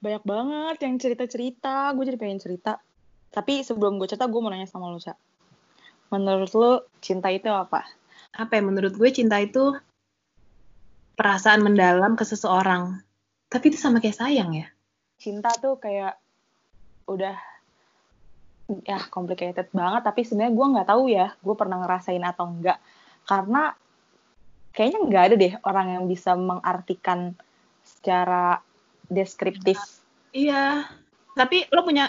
banyak banget yang cerita-cerita. Gue jadi pengen cerita. Tapi sebelum gue cerita, gue mau nanya sama lu, Ca. Menurut lu, cinta itu apa? Apa ya, menurut gue cinta itu perasaan mendalam ke seseorang. Tapi itu sama kayak sayang ya. Cinta tuh kayak udah ya complicated banget tapi sebenarnya gue nggak tahu ya gue pernah ngerasain atau enggak karena kayaknya nggak ada deh orang yang bisa mengartikan secara deskriptif Iya. Tapi lo punya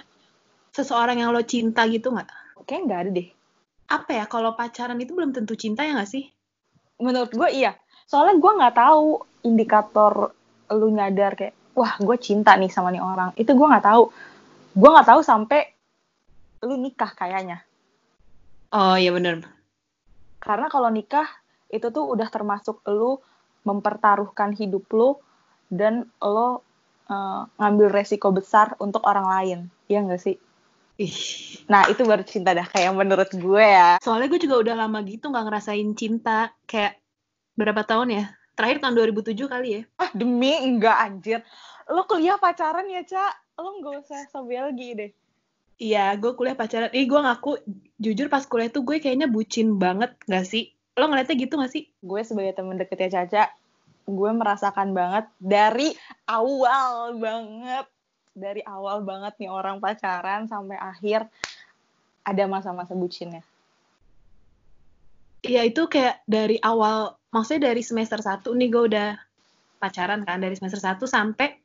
seseorang yang lo cinta gitu nggak? kayaknya nggak ada deh Apa ya, kalau pacaran itu belum tentu cinta ya nggak sih? menurut gue iya soalnya gue nggak tahu indikator lu nyadar kayak wah gue cinta nih sama nih orang itu gue nggak tahu gue nggak tahu sampai lu nikah kayaknya Oh iya bener. karena kalau nikah itu tuh udah termasuk lu mempertaruhkan hidup lu dan lo eh, ngambil resiko besar untuk orang lain iya nggak sih Ih. nah itu baru cinta dah kayak menurut gue ya Soalnya gue juga udah lama gitu nggak ngerasain cinta. Kayak berapa tahun ya? Terakhir tahun 2007 kali ya. ah demi enggak anjir lo kuliah pacaran ya cak lo nggak usah so Belgi deh Iya, gue kuliah pacaran. Ih, gue ngaku, jujur pas kuliah tuh gue kayaknya bucin banget gak sih? Lo ngeliatnya gitu gak sih? gue sebagai temen deketnya Caca, gue merasakan banget dari awal banget, dari awal banget nih orang pacaran sampai akhir ada masa-masa bucinnya. Iya, itu kayak dari awal, maksudnya dari semester 1 nih gue udah pacaran kan, dari semester 1 sampai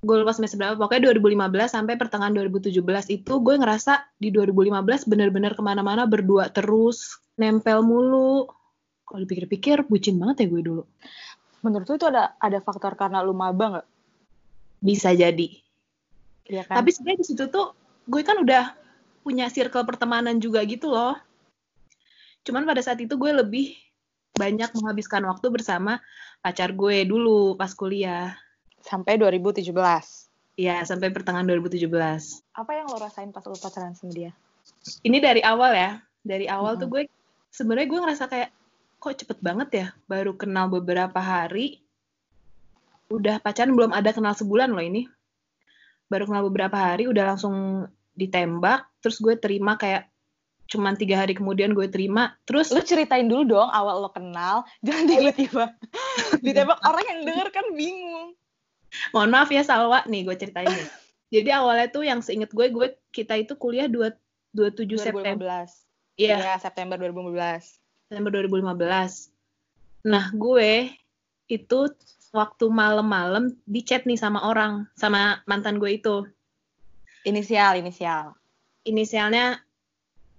gue lupa semester berapa, pokoknya 2015 sampai pertengahan 2017 itu gue ngerasa di 2015 bener-bener ke mana-mana berdua terus, nempel mulu. Kalau dipikir-pikir, bucin banget ya gue dulu. Menurut lu itu ada ada faktor karena lu maba nggak? Bisa jadi. Iya kan? Tapi sebenarnya di situ tuh gue kan udah punya circle pertemanan juga gitu loh. Cuman pada saat itu gue lebih banyak menghabiskan waktu bersama pacar gue dulu pas kuliah. sampai 2017. Iya, sampai pertengahan 2017. Apa yang lo rasain pas lo pacaran sama dia? Ini dari awal ya. Dari awal tuh Mhm. gue sebenarnya gue ngerasa kayak kok cepet banget ya. Baru kenal beberapa hari udah pacaran belum ada kenal sebulan loh ini. Baru kenal beberapa hari udah langsung ditembak. Terus gue terima kayak cuman tiga hari kemudian gue terima. Terus Lu ceritain dulu dong awal lo kenal, jangan tiba-tiba ditembak orang yang denger kan bingung. mohon maaf ya Salwa nih gue ceritain nih. Jadi awalnya tuh yang seinget gue gue kita itu kuliah 2 27 September. 2015. Iya, Iya, September 2015. September 2015. Nah, gue itu waktu malam-malam di chat nih sama orang, sama mantan gue itu. Inisial, inisial. Inisialnya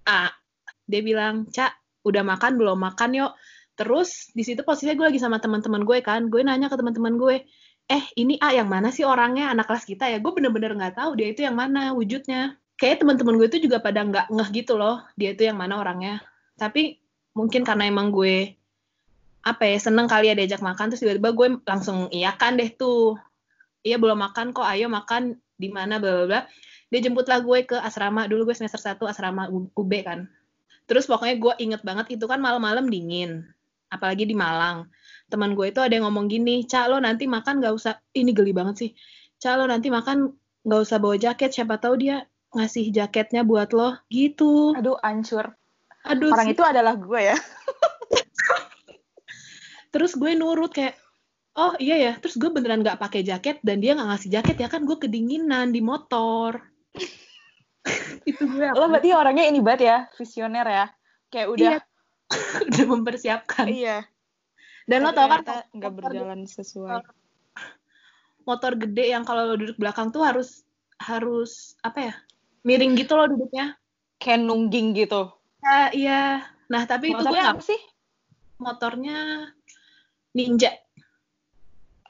A. Dia bilang, "Cak, udah makan belum? Makan yuk." Terus di situ posisinya gue lagi sama teman-teman gue kan. Gue nanya ke teman-teman gue, "Eh, ini A yang mana sih orangnya? Anak kelas kita ya?" Gue bener-bener nggak tahu dia itu yang mana wujudnya. Kayak teman-teman gue itu juga pada nggak ngeh gitu loh, dia itu yang mana orangnya. Tapi mungkin karena emang gue apa ya seneng kali ya diajak makan terus tiba-tiba gue langsung iyakan deh tuh. Iya belum makan kok ayo makan di mana bla bla bla. Dia jemputlah gue ke asrama dulu gue semester 1 asrama UB kan. Terus pokoknya gue inget banget itu kan malam-malam dingin apalagi di Malang. Teman gue itu ada yang ngomong gini cak lo nanti makan gak usah ini geli banget sih. Cak lo nanti makan gak usah bawa jaket siapa tahu dia ngasih jaketnya buat lo gitu. Aduh, ancur. Aduh Orang sih. itu adalah gue ya. terus gue nurut kayak oh iya ya terus gue beneran nggak pakai jaket dan dia nggak ngasih jaket ya kan gue kedinginan di motor itu gue Lo berarti orangnya ini banget ya, visioner ya. Kayak udah, Iya. udah mempersiapkan iya. dan lo Tapi tau kan ternyata nggak motor- berjalan sesuai. motor gede yang kalau lo duduk belakang tuh harus harus apa ya miring gitu loh duduknya Kayak nungging gitu. Ya, iya nah tapi itu gue apa sih? motornya ninja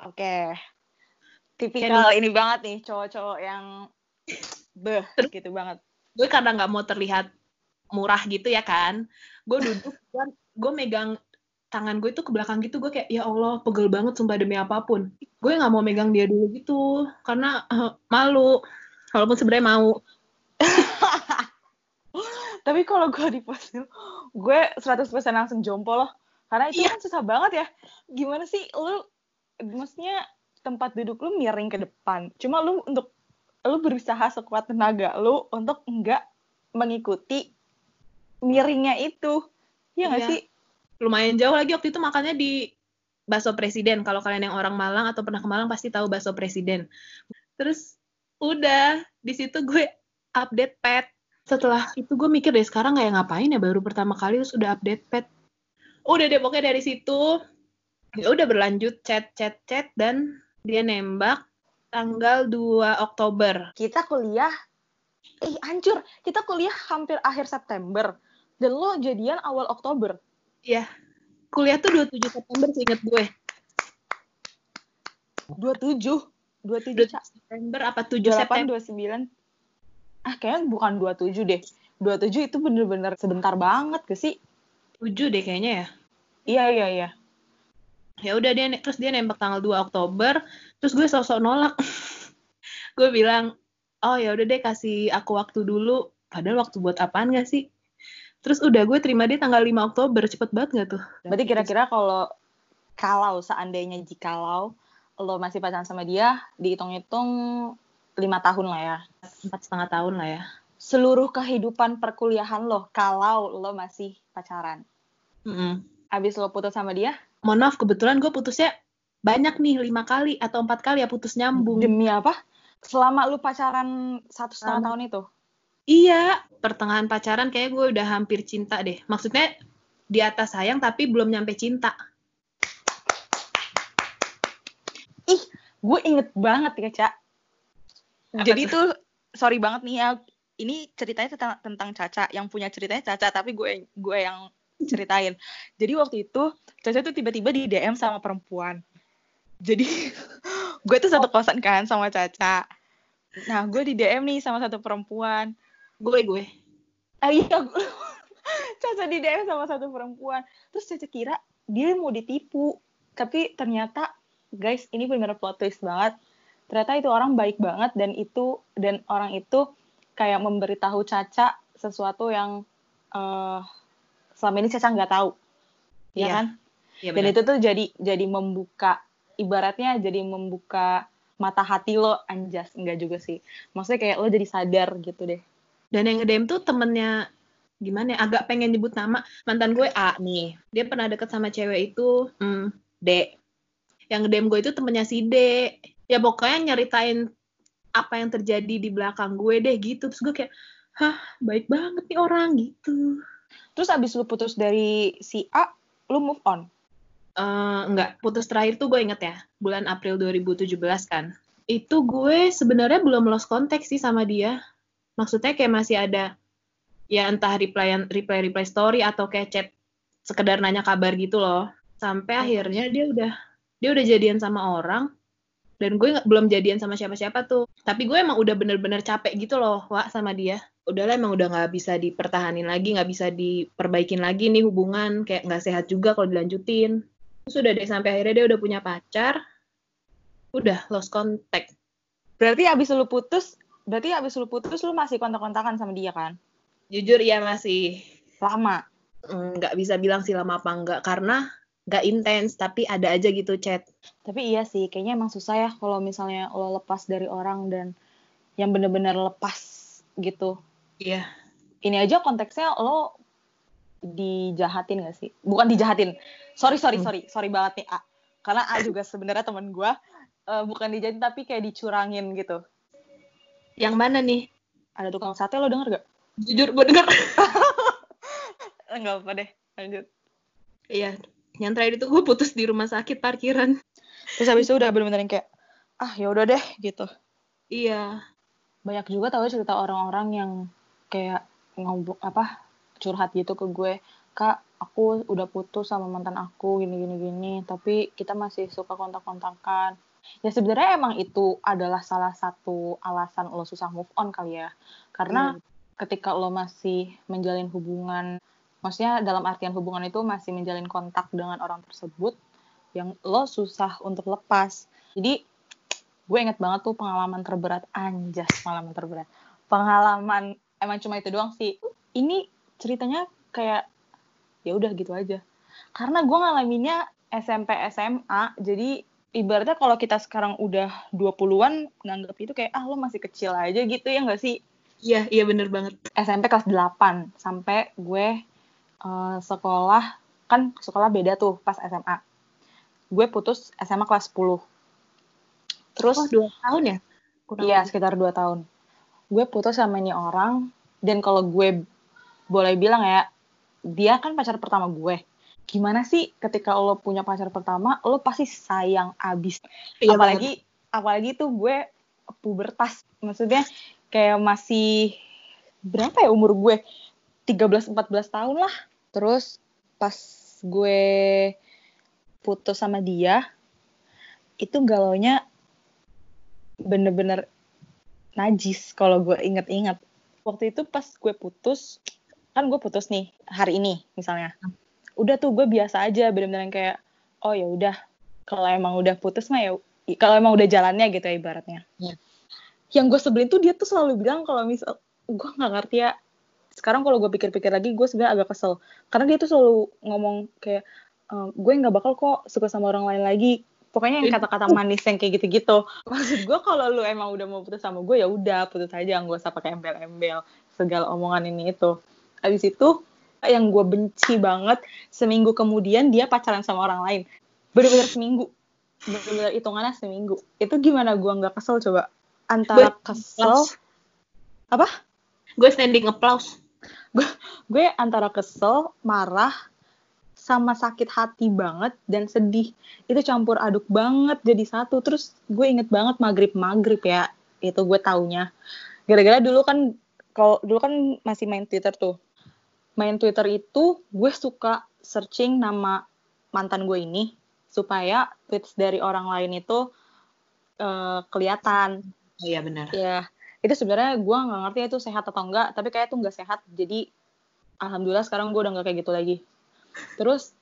Oke. Tipikal ini banget nih, cowok-cowok yang beh Terus- gitu banget. gue karena nggak mau terlihat murah gitu ya kan gue duduk dan gue megang tangan gue tuh ke belakang gitu gue kayak ya Allah pegel banget sumpah demi apa pun gue nggak mau megang dia dulu gitu karena eh, malu walaupun sebenarnya mau Tapi kalau gue di posisi lu, gue 100% langsung jompo loh. Karena itu Iya. kan susah banget ya. Gimana sih lu, maksudnya tempat duduk lu miring ke depan cuma lu untuk lu berusaha sekuat tenaga lu untuk enggak mengikuti miringnya itu Iya nggak Iya. sih lumayan jauh lagi waktu itu makannya di bakso presiden kalau kalian yang orang Malang atau pernah ke Malang pasti tahu bakso presiden terus udah di situ gue update pet setelah itu gue mikir deh sekarang kayak ngapain ya? Baru pertama kali terus udah update pet. Udah deh pokoknya dari situ. Ya udah berlanjut chat chat chat dan dia nembak tanggal 2 Oktober. Kita kuliah eh hancur. Kita kuliah hampir akhir September. Dan lo jadian awal Oktober. Ya kuliah tuh 27 September seinget gue. 27 27 27 Cak. September apa 7 28 September? 29 ah kayaknya bukan 27 deh. 27 itu bener-bener sebentar banget ke sih? 7 deh kayaknya ya. Iya iya iya. Ya udah dia terus dia nembak tanggal 2 Oktober terus gue sosok nolak. Gue bilang oh ya udah deh kasih aku waktu dulu. Padahal waktu buat apaan gak sih? Terus udah gue terima dia tanggal 5 Oktober cepet banget gak tuh? Berarti kira-kira kalau kalau seandainya jikalau lo masih pacaran sama dia dihitung-hitung lima tahun lah ya. Empat setengah tahun lah ya. Seluruh kehidupan perkuliahan lo kalau lo masih pacaran. Mm-mm. abis lo putus sama dia? Mohon maaf kebetulan gue putusnya banyak nih lima kali atau empat kali ya putus nyambung. Demi apa? Selama lu pacaran satu setengah Selama- tahun itu? Iya pertengahan pacaran kayak gue udah hampir cinta deh. Maksudnya di atas sayang tapi belum nyampe cinta. Ih gue inget banget ya cak jadi tuh? sorry banget nih ya ini ceritanya tentang tentang Caca. Yang punya ceritanya Caca tapi gue gue yang ceritain. Jadi waktu itu Caca tuh tiba-tiba di DM sama perempuan. Jadi gue tuh satu kosan kan sama Caca. Nah gue di DM nih sama satu perempuan. Gue gue. Ah iya gue- Caca di DM sama satu perempuan. Terus Caca kira dia mau ditipu. Tapi ternyata guys ini benar plot twist banget ternyata itu orang baik banget dan itu dan orang itu kayak memberitahu Caca sesuatu yang eh selama ini Caca nggak tahu. Ya Iya, kan? Iya dan itu tuh jadi jadi membuka ibaratnya jadi membuka mata hati lo anjas. Enggak juga sih. Maksudnya kayak lo jadi sadar gitu deh. Dan yang nge-DM tuh temennya gimana ya, agak pengen nyebut nama. Mantan gue A nih. Dia pernah deket sama cewek itu hmm, D. Yang nge-DM gue itu temennya si D. Ya pokoknya nyeritain apa yang terjadi di belakang gue deh gitu. Terus gue kayak, hah baik banget nih orang gitu. terus abis lu putus dari si A lu move on Eh, enggak, putus terakhir tuh gue inget ya, bulan April 2017 kan. Itu gue sebenarnya belum lost contact sih sama dia. Maksudnya kayak masih ada ya entah reply reply reply story atau kayak chat sekedar nanya kabar gitu loh. Sampai akhirnya dia udah dia udah jadian sama orang dan gue belum jadian sama siapa-siapa tuh. Tapi gue emang udah bener-bener capek gitu loh, Wak, sama dia. Udahlah emang udah nggak bisa dipertahanin lagi, nggak bisa diperbaikin lagi nih hubungan, kayak nggak sehat juga kalau dilanjutin. Terus udah deh sampai akhirnya dia udah punya pacar. Udah lost contact. berarti abis lu putus berarti abis lu putus lu masih kontak-kontakan sama dia kan Jujur ya masih lama mm, nggak bisa bilang sih lama apa enggak karena nggak intens tapi ada aja gitu chat. tapi iya sih kayaknya emang susah ya kalau misalnya lo lepas dari orang dan yang bener-bener lepas gitu Iya. ini aja konteksnya lo dijahatin gak sih bukan dijahatin sorry sorry Hmm. sorry sorry banget nih A karena A juga sebenarnya teman gue eh, bukan dijahatin tapi kayak dicurangin gitu Yang mana nih? ada tukang sate lo denger gak Jujur gue denger. Enggak apa deh lanjut Iya. Yang terakhir itu gue putus di rumah sakit parkiran. terus habis itu udah bener-bener yang kayak ah ya udah deh gitu Iya. banyak juga tahu cerita orang-orang yang kayak ngomong apa curhat gitu ke gue kak aku udah putus sama mantan aku gini gini gini tapi kita masih suka kontak-kontakan ya sebenarnya emang itu adalah salah satu alasan lo susah move on kali ya karena ketika lo masih menjalin hubungan maksudnya dalam artian hubungan itu masih menjalin kontak dengan orang tersebut yang lo susah untuk lepas. Jadi gue inget banget tuh pengalaman terberat. Anjas pengalaman terberat. Pengalaman emang cuma itu doang sih. Ini ceritanya kayak ya udah gitu aja. Karena gue ngalaminnya SMP SMA jadi ibaratnya kalau kita sekarang udah 20-an nganggap itu kayak ah lo masih kecil aja gitu ya nggak sih? Iya, iya bener banget. SMP kelas 8 sampai gue uh, sekolah kan sekolah beda tuh pas SMA. Gue putus SMA kelas 10. Terus Oh, dua tahun ya? Kurang iya sekitar 2 tahun. Gue putus sama ini orang dan kalau gue boleh bilang ya, dia kan pacar pertama gue. Gimana sih ketika lo punya pacar pertama, lo pasti sayang abis. Iya apalagi apalagi tuh gue pubertas. Maksudnya kayak masih berapa ya umur gue? 13 14 tahun lah. Terus pas gue putus sama dia itu galaunya bener-bener najis kalau gue inget-inget. Waktu itu pas gue putus, kan gue putus nih hari ini misalnya. Udah tuh gue biasa aja bener-bener yang kayak oh ya udah kalau emang udah putus mah ya kalau emang udah jalannya gitu ya ibaratnya. Iya. Yang gue sebelin tuh dia tuh selalu bilang kalau misal gue nggak ngerti ya. Sekarang kalau gue pikir-pikir lagi gue sebenarnya agak kesel karena dia tuh selalu ngomong kayak "Eh, gue nggak bakal kok suka sama orang lain lagi. Pokoknya yang kata-kata manis yang kayak gitu-gitu. Maksud gue kalau lu emang udah mau putus sama gue ya udah putus aja nggak usah pakai embel-embel segala omongan ini itu. Habis itu yang gue benci banget seminggu kemudian dia pacaran sama orang lain. Bener-bener seminggu. Bener-bener hitungannya seminggu. Itu gimana gue nggak kesel coba? Antara Gue- kesel apa? Gue standing applause. Gue antara kesel, marah, sama sakit hati banget dan sedih. Itu campur aduk banget jadi satu. Terus gue inget banget maghrib-maghrib ya. Itu gue taunya. Gara-gara dulu kan, kalau dulu kan masih main Twitter tuh. Main Twitter itu gue suka searching nama mantan gue ini supaya tweets dari orang lain itu eh, kelihatan Iya benar. ya itu sebenarnya gue nggak ngerti itu sehat atau enggak tapi kayak itu nggak sehat. Jadi alhamdulillah sekarang gue udah nggak kayak gitu lagi. Terus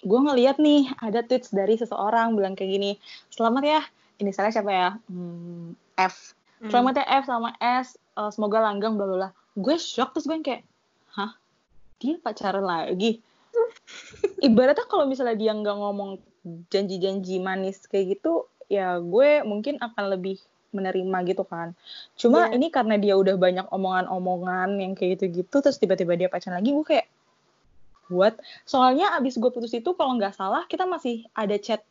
gue ngeliat nih ada tweets dari seseorang bilang kayak gini selamat ya. Ini saya siapa ya? Hmm, F. Hmm. selamat ya F sama S eh, semoga langgeng bla bla bla. Gue shock terus gue kayak hah? Dia pacaran lagi? Ibaratnya kalau misalnya dia nggak ngomong janji-janji manis kayak gitu ya gue mungkin akan lebih menerima gitu kan. Cuma Iya. ini karena dia udah banyak omongan-omongan yang kayak gitu-gitu terus tiba-tiba dia pacaran lagi gue kayak what? Soalnya abis gue putus itu kalau nggak salah kita masih ada chat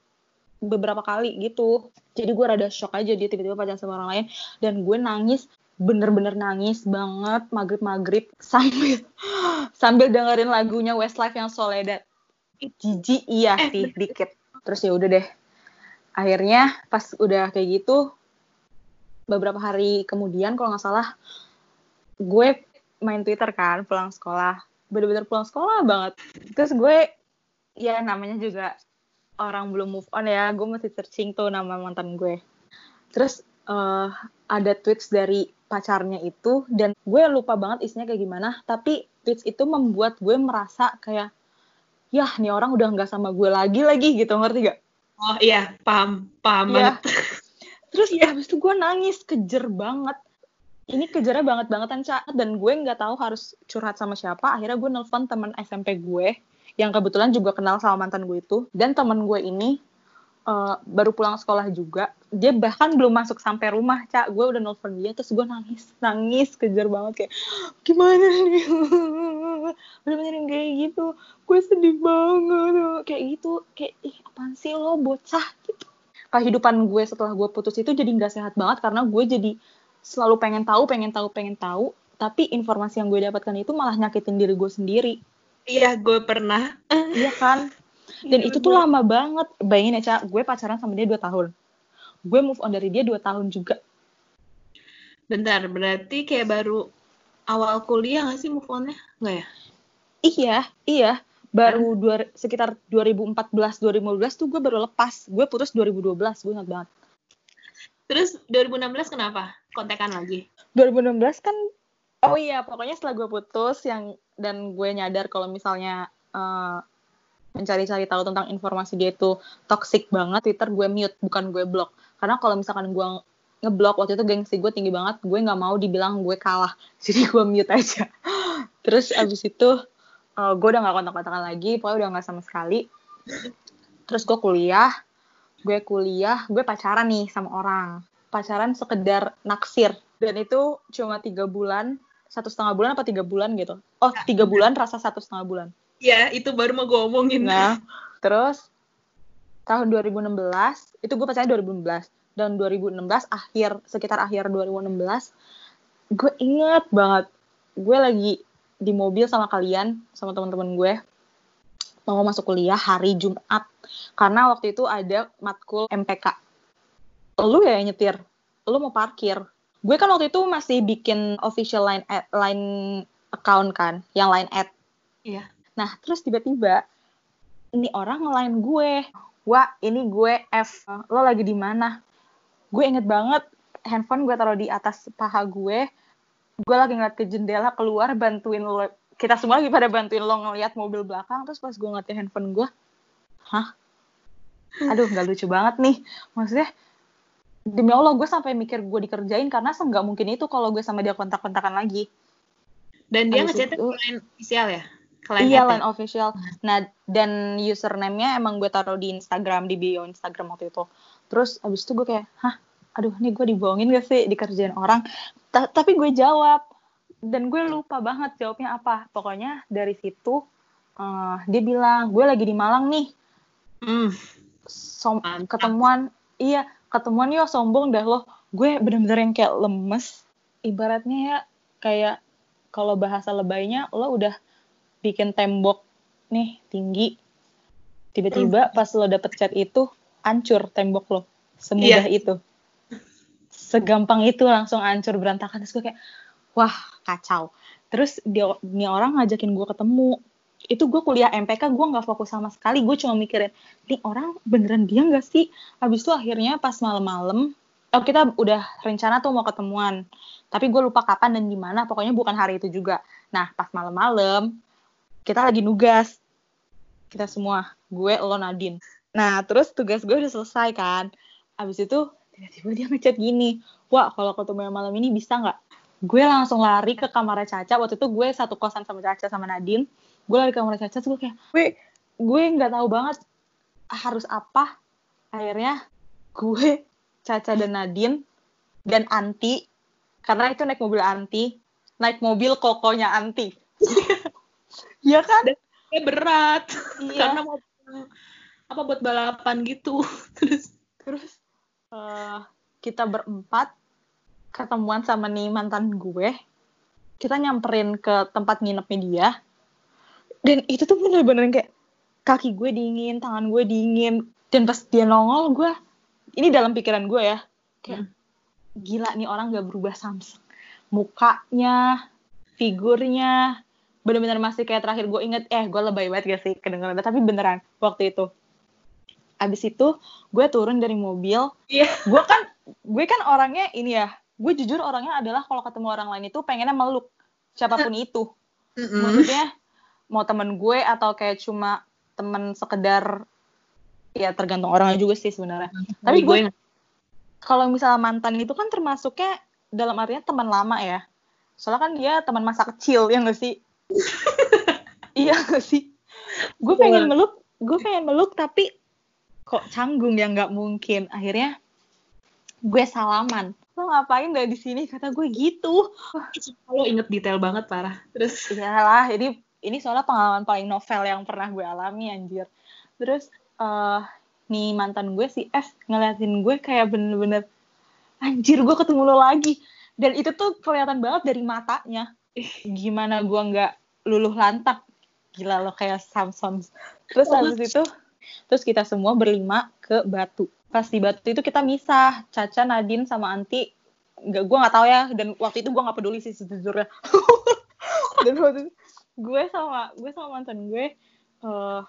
beberapa kali gitu. Jadi gue rada shock aja dia tiba-tiba pacaran sama orang lain dan gue nangis bener-bener nangis banget maghrib-maghrib sambil sambil dengerin lagunya Westlife yang Soledad. Jijik iya Eh, sih dikit. Terus ya udah deh. Akhirnya pas udah kayak gitu beberapa hari kemudian kalau nggak salah gue main Twitter kan pulang sekolah bener-bener pulang sekolah banget terus gue ya namanya juga orang belum move on ya gue masih searching tuh nama mantan gue terus eh, ada tweets dari pacarnya itu dan gue lupa banget isinya kayak gimana tapi tweets itu membuat gue merasa kayak ya nih orang udah nggak sama gue lagi lagi gitu ngerti gak? Oh iya, paham, paham Iya. banget. Terus habis itu gue nangis kejer banget. Ini kejernya banget bangetan Ca. Dan gue nggak tahu harus curhat sama siapa. Akhirnya gue nelfon teman SMP gue yang kebetulan juga kenal sama mantan gue itu. Dan teman gue ini eh, baru pulang sekolah juga. Dia bahkan belum masuk sampai rumah, Cak. Gue udah nelfon dia terus gue nangis, nangis kejer banget kayak gimana nih? Bener-bener kayak gitu. Gue sedih banget kayak gitu. Kayak ih apaan sih lo bocah gitu kehidupan gue setelah gue putus itu jadi nggak sehat banget karena gue jadi selalu pengen tahu, pengen tahu, pengen tahu, tapi informasi yang gue dapatkan itu malah nyakitin diri gue sendiri. Iya, gue pernah. Iya kan? Dan itu tuh lama banget. Bayangin ya, Cak, gue pacaran sama dia 2 tahun. Gue move on dari dia 2 tahun juga. Bentar, berarti kayak baru awal kuliah gak sih move on-nya? Nggak ya? Iya, iya. Baru dua, sekitar 2014, 2015 tuh gue baru lepas. Gue putus 2012, gue ingat banget. Terus 2016 kenapa? Kontekan lagi? 2016 kan oh iya pokoknya setelah gue putus yang dan gue nyadar kalau misalnya eh, mencari-cari tahu tentang informasi dia itu toxic banget Twitter gue mute bukan gue blok karena kalau misalkan gue ngeblok waktu itu gengsi gue tinggi banget gue nggak mau dibilang gue kalah jadi gue mute aja terus abis itu eh, gue udah nggak kontak-kontakan lagi pokoknya udah nggak sama sekali. Terus gue kuliah gue kuliah gue pacaran nih sama orang. Pacaran sekedar naksir. Dan itu cuma tiga bulan satu setengah bulan apa tiga bulan gitu? Oh tiga bulan rasa satu setengah bulan. Iya, itu baru mau gue omongin. nah terus tahun 2016 itu gue pacaran 2016 dan 2016 akhir sekitar akhir 2016 gue inget banget. Gue lagi di mobil sama kalian sama teman-teman gue mau masuk kuliah hari Jumat. Karena waktu itu ada matkul MPK lu ya nyetir? Lu mau parkir? Gue kan waktu itu masih bikin official line ad, line account kan yang line ad. Iya. nah terus tiba-tiba ini orang ngelain gue. Wah ini gue F. Lo lagi di mana? Gue inget banget handphone gue taruh di atas paha gue gue lagi ngeliat ke jendela keluar bantuin lo kita semua lagi pada bantuin lo ngeliat mobil belakang terus pas gue ngeliatin handphone gue hah? Aduh nggak lucu banget nih. Maksudnya demi Allah gue sampai mikir gue dikerjain karena nggak mungkin itu kalau gue sama dia kontak-kontakan lagi. Dan dia ngechatnya line official ya? Ke line iya ya? line official. Nah dan username-nya emang gue taruh di Instagram di bio Instagram waktu itu. Terus abis itu gue kayak hah aduh ini gue dibohongin gak sih? Dikerjain orang. Ta- tapi gue jawab. Dan gue lupa banget jawabnya apa. Pokoknya dari situ eh, dia bilang gue lagi di Malang nih. Hmm. som Mantap. ketemuan iya ketemuan yuk sombong dah lo. Gue bener-bener yang kayak lemes. Ibaratnya ya kayak kalau bahasa lebaynya lo udah bikin tembok nih tinggi. Tiba-tiba pas lo dapet chat itu hancur tembok lo. Semudah itu segampang itu langsung hancur berantakan. Terus gue kayak wah kacau. Terus dia ini orang ngajakin gue ketemu. Itu gue kuliah MPK gue nggak fokus sama sekali. Gue cuma mikirin ini orang beneran dia nggak sih? Habis itu akhirnya pas malam-malam oh kita udah rencana tuh mau ketemuan. Tapi gue lupa kapan dan di mana. Pokoknya bukan hari itu juga. Nah pas malam-malam kita lagi nugas. Kita semua gue lo Nadine. Nah terus tugas gue udah selesai kan. Habis itu tiba-tiba dia ngechat gini wah kalau ketemu yang malam ini bisa nggak? Gue langsung lari ke kamarnya Caca. Waktu itu gue satu kosan sama Caca sama Nadine. Gue lari ke kamarnya Caca terus gue kayak gue gue nggak tahu banget harus apa. Akhirnya gue Caca dan Nadine dan Anti karena itu naik mobil Anti naik mobil kokonya Anti. Iya kan? Eh, berat. iya. Karena mau apa buat balapan gitu. Terus terus eh, kita berempat ketemuan sama nih mantan gue. Kita nyamperin ke tempat nginepnya dia. Dan itu tuh bener-bener kayak kaki gue dingin tangan gue dingin. Dan pas dia nongol gue ini dalam pikiran gue ya kayak gila nih orang gak berubah samsung. Mukanya figurnya bener-bener masih kayak terakhir gue inget eh gue lebay banget gak sih kedengeran tapi beneran waktu itu abis itu gue turun dari mobil. Iya. gue kan gue kan orangnya ini ya gue jujur orangnya adalah kalau ketemu orang lain itu pengennya meluk siapa pun itu. Maksudnya mau temen gue atau kayak cuma temen sekedar ya tergantung orangnya juga sih sebenarnya. Tapi gue kalau misalnya mantan itu kan termasuknya dalam artinya teman lama ya. Soalnya kan dia teman masa kecil ya gak sih? Iya gak sih? Gue pengen meluk gue pengen meluk tapi kok canggung ya nggak mungkin. Akhirnya gue salaman. Lo ngapain dari di sini? Kata gue gitu. Lo inget detail banget parah. Terus? Iyalah ini ini soalnya pengalaman paling novel yang pernah gue alami anjir. Terus eh nih mantan gue si F ngeliatin gue kayak bener-bener anjir gue ketemu lo lagi. Dan itu tuh kelihatan banget dari matanya. Gimana gue nggak luluh lantak. Gila lo kayak Samson terus habis itu terus kita semua berlima ke Batu. Pas di Batu itu kita misah Caca Nadine sama Anti. Nggak gue nggak tahu ya dan waktu itu gue nggak peduli sih sejujurnya. Dan waktu itu gue sama gue sama mantan gue eh,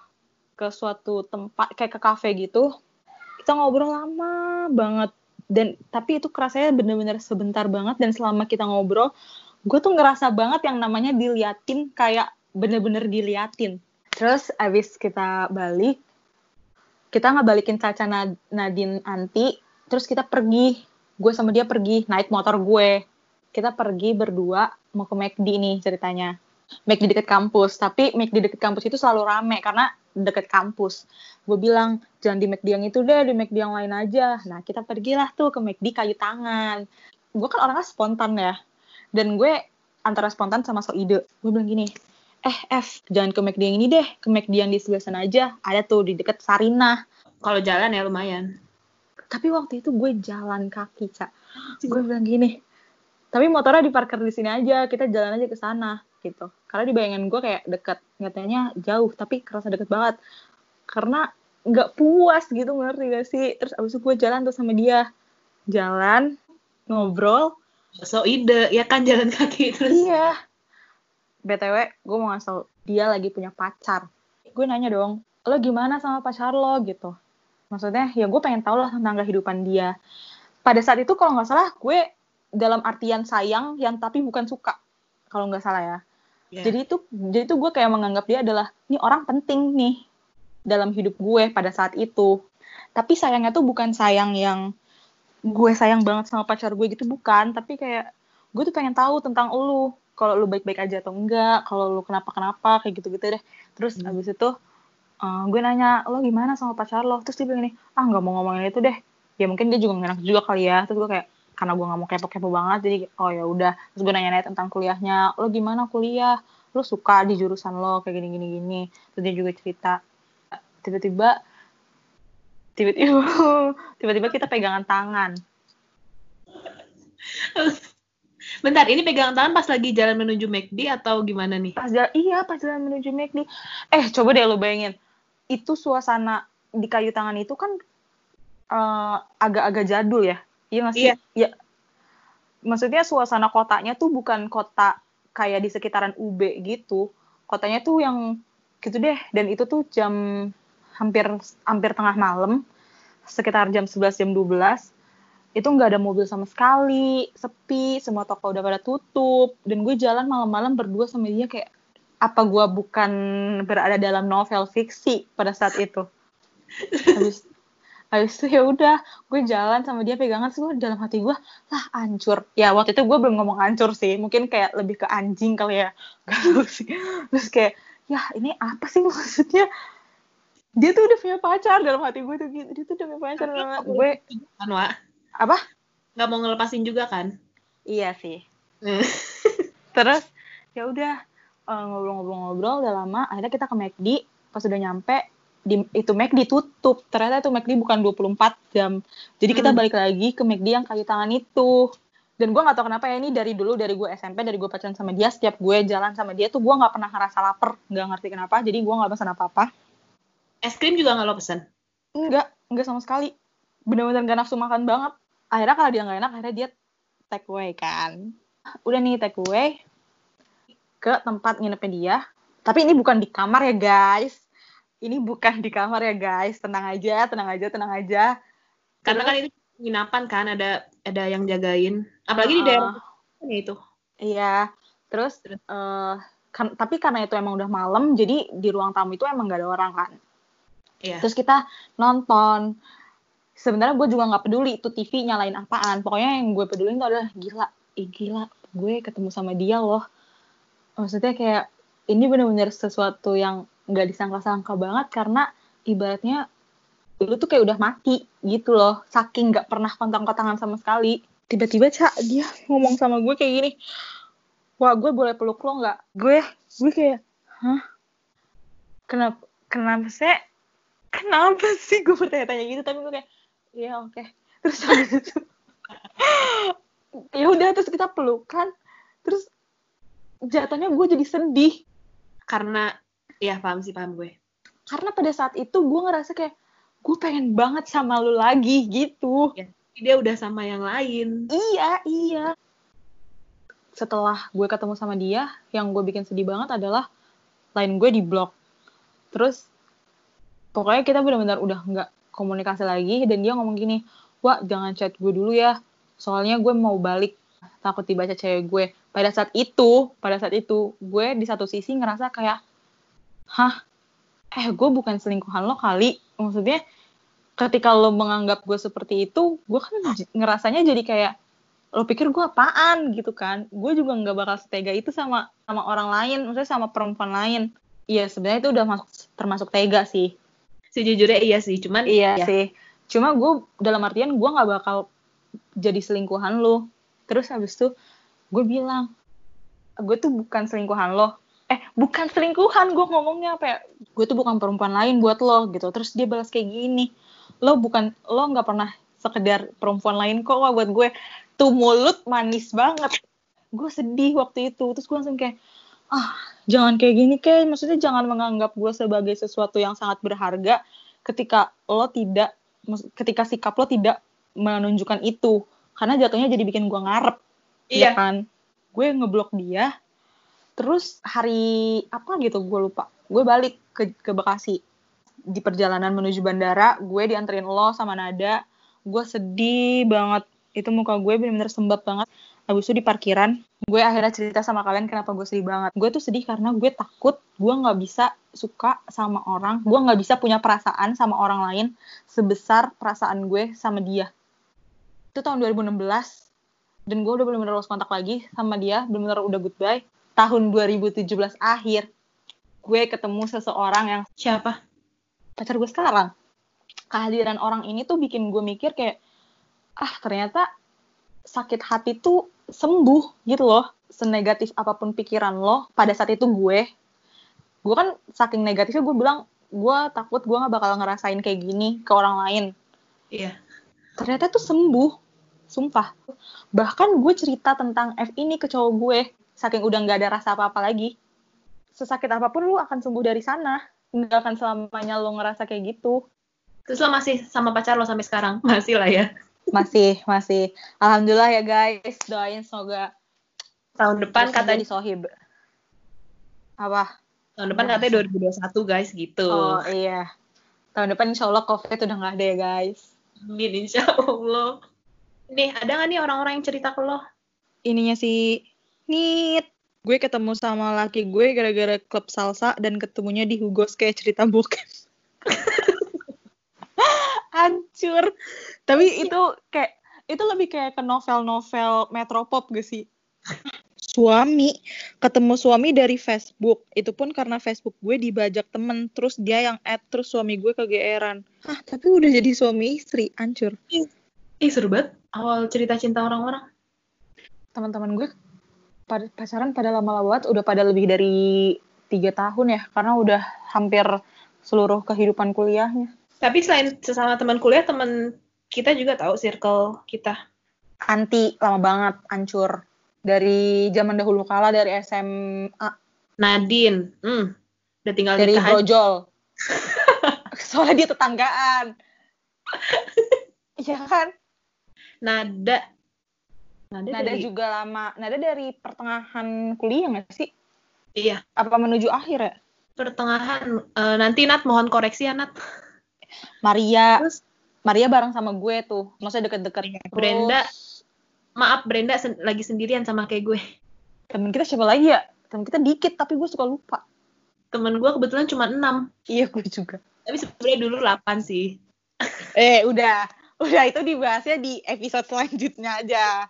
ke suatu tempat kayak ke kafe gitu. Kita ngobrol lama banget. Dan tapi itu kerasanya bener-bener sebentar banget. Dan selama kita ngobrol gue tuh ngerasa banget yang namanya diliatin kayak bener-bener diliatin. Terus abis kita balik kita ngebalikin Caca Nad- Nadine Anti terus kita pergi gue sama dia pergi naik motor gue. Kita pergi berdua mau ke McD nih ceritanya. McD deket kampus tapi McD deket kampus itu selalu rame karena deket kampus. Gue bilang jangan di McD yang itu deh di McD yang lain aja. Nah kita pergilah tuh ke McD kayu tangan. Gue kan orangnya spontan ya. Dan gue antara spontan sama so ide. Gue bilang gini eh F jangan ke McD yang ini deh. Ke McD yang di sebelah sana aja. Ada tuh di deket Sarina Kalau jalan ya lumayan. tapi waktu itu gue jalan kaki cak. Gue bilang gini tapi motornya diparkir di sini aja. Kita jalan aja ke sana gitu. Karena di bayangan gue kayak deket. Nyatanya jauh tapi kerasa deket banget. Karena nggak puas gitu ngerti gak sih? Terus abis itu gue jalan tuh sama dia. Jalan ngobrol. So ide, ya kan jalan kaki terus. iya btw gue mau ngasih tau dia lagi punya pacar. Gue nanya dong lo gimana sama pacar lo? Gitu. Maksudnya ya gue pengen tahu lah tentang kehidupan dia. Pada saat itu kalau nggak salah gue dalam artian sayang yang tapi bukan suka kalau nggak salah ya. Ya. jadi itu jadi itu gue kayak menganggap dia adalah ini orang penting nih dalam hidup gue pada saat itu. Tapi sayangnya tuh bukan sayang yang gue sayang banget sama pacar gue gitu bukan. Tapi kayak gue tuh pengen tahu tentang lu kalau lu baik-baik aja atau enggak kalau lu kenapa-kenapa kayak gitu-gitu deh. Terus Hmm. abis itu eh, gue nanya lo gimana sama pacar lo? Terus dia bilang ini ah nggak mau ngomongin itu deh. Ya mungkin dia juga nggak enak juga kali ya. Terus gue kayak karena gue nggak mau kepo-kepo banget jadi oh ya udah. Terus gue nanya-nanya tentang kuliahnya lo gimana kuliah? Lo suka di jurusan lo kayak gini gini? Gini terus dia juga cerita tiba-tiba tiba-tiba tiba-tiba kita pegangan tangan Bentar, ini pegangan tangan pas lagi jalan menuju McD atau gimana nih? pas jalan iya pas jalan menuju McD eh coba deh lo bayangin. Itu suasana di kayu tangan itu kan eh, agak-agak jadul ya? Iya nggak sih? Iya. Iya. maksudnya suasana kotanya tuh bukan kota kayak di sekitaran UB gitu. Kotanya tuh yang gitu deh. Dan itu tuh jam hampir hampir tengah malam. Sekitar jam 11 jam 12 itu nggak ada mobil sama sekali sepi semua toko udah pada tutup. Dan gue jalan malam-malam berdua sama dia kayak apa gue bukan berada dalam novel fiksi pada saat itu? Habis habis itu ya udah gue jalan sama dia pegangan sih gue dalam hati gue lah hancur. Ya waktu itu gue belum ngomong hancur sih mungkin kayak lebih ke anjing kali ya. Sih. Terus kayak ya ini apa sih maksudnya? Dia tuh udah punya pacar dalam hati gue tuh gitu dia tuh udah punya pacar hati gue. Kan? Apa Nggak mau ngelepasin juga kan? iya sih Hmm. terus ya udah eh, ngobrol-ngobrol-ngobrol udah lama akhirnya kita ke McD pas udah nyampe di itu McD tutup ternyata itu McD bukan 24 jam jadi kita Hmm. balik lagi ke McD yang kayu tangan itu dan gue nggak tahu kenapa ya ini dari dulu dari gue SMP dari gue pacaran sama dia setiap gue jalan sama dia tuh gue nggak pernah ngerasa lapar nggak ngerti kenapa jadi gue nggak pesan apa-apa Es krim juga nggak lo pesen? enggak enggak sama sekali bener-bener gak nafsu makan banget akhirnya kalau dia nggak enak akhirnya dia take away kan udah nih take away ke tempat nginepnya dia tapi ini bukan di kamar ya guys ini bukan di kamar ya guys tenang aja tenang aja tenang aja Karena kan itu penginapan kan, ada ada yang jagain. Apalagi di Ah. daerah ini itu. iya terus eh, kan, tapi karena itu emang udah malam jadi di ruang tamu itu emang gak ada orang kan Iya. Terus kita nonton. Sebenarnya gue juga nggak peduli itu TV nyalain apaan. Pokoknya yang gue pedulin itu adalah gila, ih gila, gue ketemu sama dia loh. Maksudnya kayak ini bener-bener sesuatu yang nggak disangka-sangka banget karena ibaratnya lu tuh kayak udah mati gitu loh. Saking nggak pernah kontak-kontakan sama sekali. Tiba-tiba cak dia ngomong sama gue kayak gini. Wah gue boleh peluk lo nggak? Gue gue kayak hah? Kenapa kenapa sih? kenapa sih gue bertanya-tanya gitu tapi gue kayak iya oke. Terus habis itu ya udah terus kita pelukan. Terus jatuhnya gue jadi sedih. Karena, ya paham sih, paham gue. karena pada saat itu gue ngerasa kayak gue pengen banget sama lu lagi gitu. Dia udah sama yang lain. iya iya. Setelah gue ketemu sama dia yang gue bikin sedih banget adalah line gue di blok terus pokoknya kita benar-benar udah nggak komunikasi lagi dan dia ngomong gini wah jangan chat gue dulu ya soalnya gue mau balik takut dibaca cewek gue. Pada saat itu pada saat itu gue di satu sisi ngerasa kayak hah? Eh gue bukan selingkuhan lo kali. Maksudnya ketika lo menganggap gue seperti itu gue kan ngerasanya jadi kayak lo pikir gue apaan? Gitu kan. Gue juga nggak bakal setega itu sama sama orang lain maksudnya sama perempuan lain. Iya sebenarnya itu udah masuk termasuk tega sih. Sejujurnya iya sih, cuman Iya ya, sih. Cuma gue dalam artian gue nggak bakal jadi selingkuhan lo. Terus habis itu gue bilang, gue tuh bukan selingkuhan lo. Eh bukan selingkuhan gue ngomongnya apa ya? Gue tuh bukan perempuan lain buat lo gitu. Terus dia balas kayak gini, lo bukan lo nggak pernah sekedar perempuan lain kok wah buat gue. Tuh mulut manis banget. Gue sedih waktu itu. Terus gue langsung kayak ah jangan kayak gini kayak maksudnya jangan menganggap gue sebagai sesuatu yang sangat berharga ketika lo tidak ketika sikap lo tidak menunjukkan itu. Karena jatuhnya jadi bikin gue ngarep Iya. ya kan? Gue ngeblok dia terus hari apa gitu gue lupa. Gue balik ke ke Bekasi. Di perjalanan menuju bandara gue dianterin lo sama Nada. Gue sedih banget. Itu muka gue bener-bener sembab banget. Habis itu di parkiran gue akhirnya cerita sama kalian kenapa gue sedih banget. Gue tuh sedih karena gue takut gue nggak bisa suka sama orang. Gue nggak bisa punya perasaan sama orang lain sebesar perasaan gue sama dia. Itu tahun 2016 dan gue udah bener-bener lost kontak lagi sama dia. Bener-bener udah goodbye. Tahun 2017 akhir gue ketemu seseorang yang siapa? pacar gue sekarang. Kehadiran orang ini tuh bikin gue mikir kayak ah ternyata sakit hati tuh sembuh gitu loh senegatif apa pun pikiran lo pada saat itu gue gue kan saking negatifnya gue bilang gue takut gue nggak bakal ngerasain kayak gini ke orang lain Iya. ternyata tuh sembuh sumpah bahkan gue cerita tentang F ini ke cowok gue saking udah nggak ada rasa apa-apa lagi sesakit apa pun lu akan sembuh dari sana nggak akan selamanya lo ngerasa kayak gitu Terus lo masih sama pacar lo sampai sekarang? Masih lah ya. Masih masih. Alhamdulillah ya guys. Doain semoga Tahun depan katanya menjadi sohib. Apa? Tahun depan katanya 2021 guys gitu. oh iya. Tahun depan insya Allah covid udah nggak ada ya guys. Amin insya Allah. Nih, ada nggak nih orang-orang yang cerita ke lo? ininya si Nit. Gue ketemu sama laki gue gara-gara klub salsa dan ketemunya di Hugos kayak cerita bokep hancur. Tapi itu kayak itu lebih kayak ke novel-novel metropop gak sih? Suami ketemu suami dari Facebook. Itu pun karena Facebook gue dibajak temen terus dia yang add terus suami gue kegeeran Hah tapi udah jadi suami istri hancur. Ih, seru banget. Awal cerita cinta orang-orang. teman-teman gue pada pacaran pada lama banget udah pada lebih dari tiga tahun ya karena udah hampir seluruh kehidupan kuliahnya Tapi selain sesama teman kuliah, teman kita juga tahu circle kita. anti lama banget hancur dari zaman dahulu kala dari SMA Nadine, hmm, udah tinggal dari nikah aja. brojol soalnya dia tetanggaan Iya kan Nada. Nada, Nada dari- juga lama Nada dari pertengahan kuliah nggak sih Iya, apa menuju akhir ya pertengahan. Eh, nanti Nat mohon koreksi ya Nat. Maria Terus Maria bareng sama gue tuh maksudnya deket-deket Iya, Terus, Brenda. maaf Brenda sen- lagi sendirian sama kayak gue. temen kita siapa lagi ya temen kita dikit tapi gue suka lupa Temen gue kebetulan cuma 6. iya gue juga Tapi sebenarnya dulu 8 sih. Eh, udah. Udah itu dibahasnya di episode selanjutnya aja.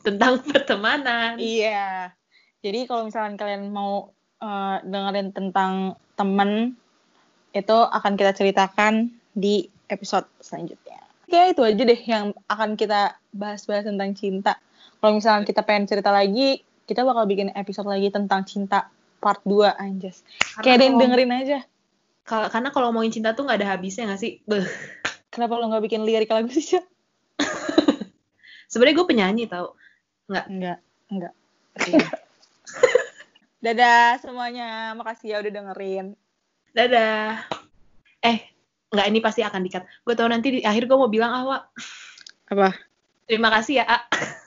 Tentang pertemanan. Iya. Jadi kalau misalkan kalian mau eh, dengerin tentang temen, itu akan kita ceritakan di episode selanjutnya. Oke, itu aja deh yang akan kita bahas-bahas tentang cinta. Kalau misalkan kita pengen cerita lagi, kita bakal bikin episode lagi tentang cinta part 2 anjas. Kayak ada yang dengerin aja. Karena kalau ngomongin cinta tuh nggak ada habisnya nggak sih? Beuh. Kenapa lo nggak bikin lirik lagu sih, Syah? Sebenarnya gue penyanyi tau. Enggak, enggak. Dadah semuanya, makasih ya udah dengerin. Dadah. Eh, nggak ini pasti akan dikat. Gue tau nanti di akhir gue mau bilang ah, Wak, Apa? terima kasih ya, A.